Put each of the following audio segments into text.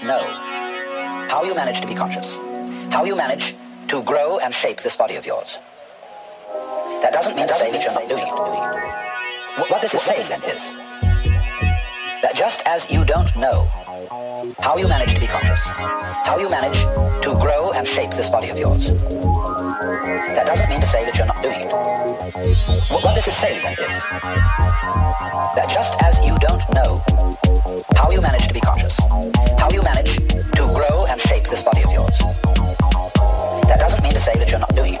don't know how you manage to be conscious, how you manage to grow and shape this body of yours, that doesn't mean to say that you're not doing it. What this is saying then is that just as you don't know how you manage to be conscious, how you manage to grow and shape this body of yours, that doesn't mean to say that you're not doing it. What this is saying is that just as you don't know how you manage to be conscious, how you manage to grow and shape this body of yours, that doesn't mean to say that you're not doing it.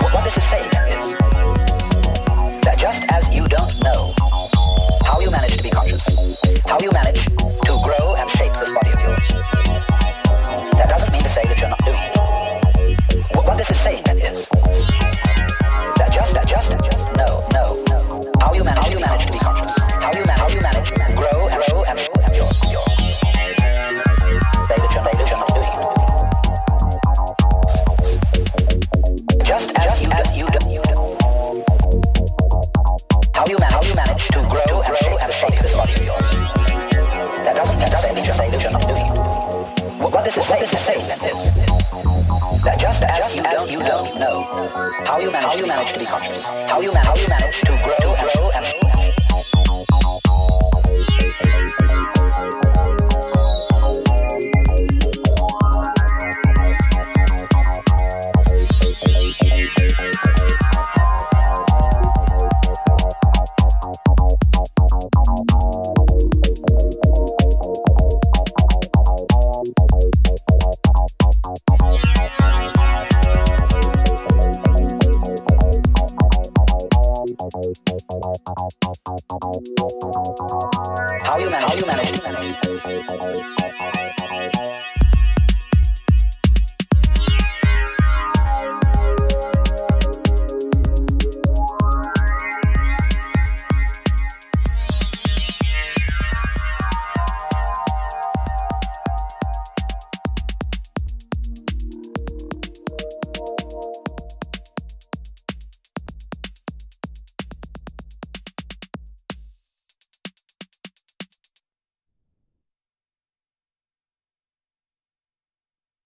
What this is saying is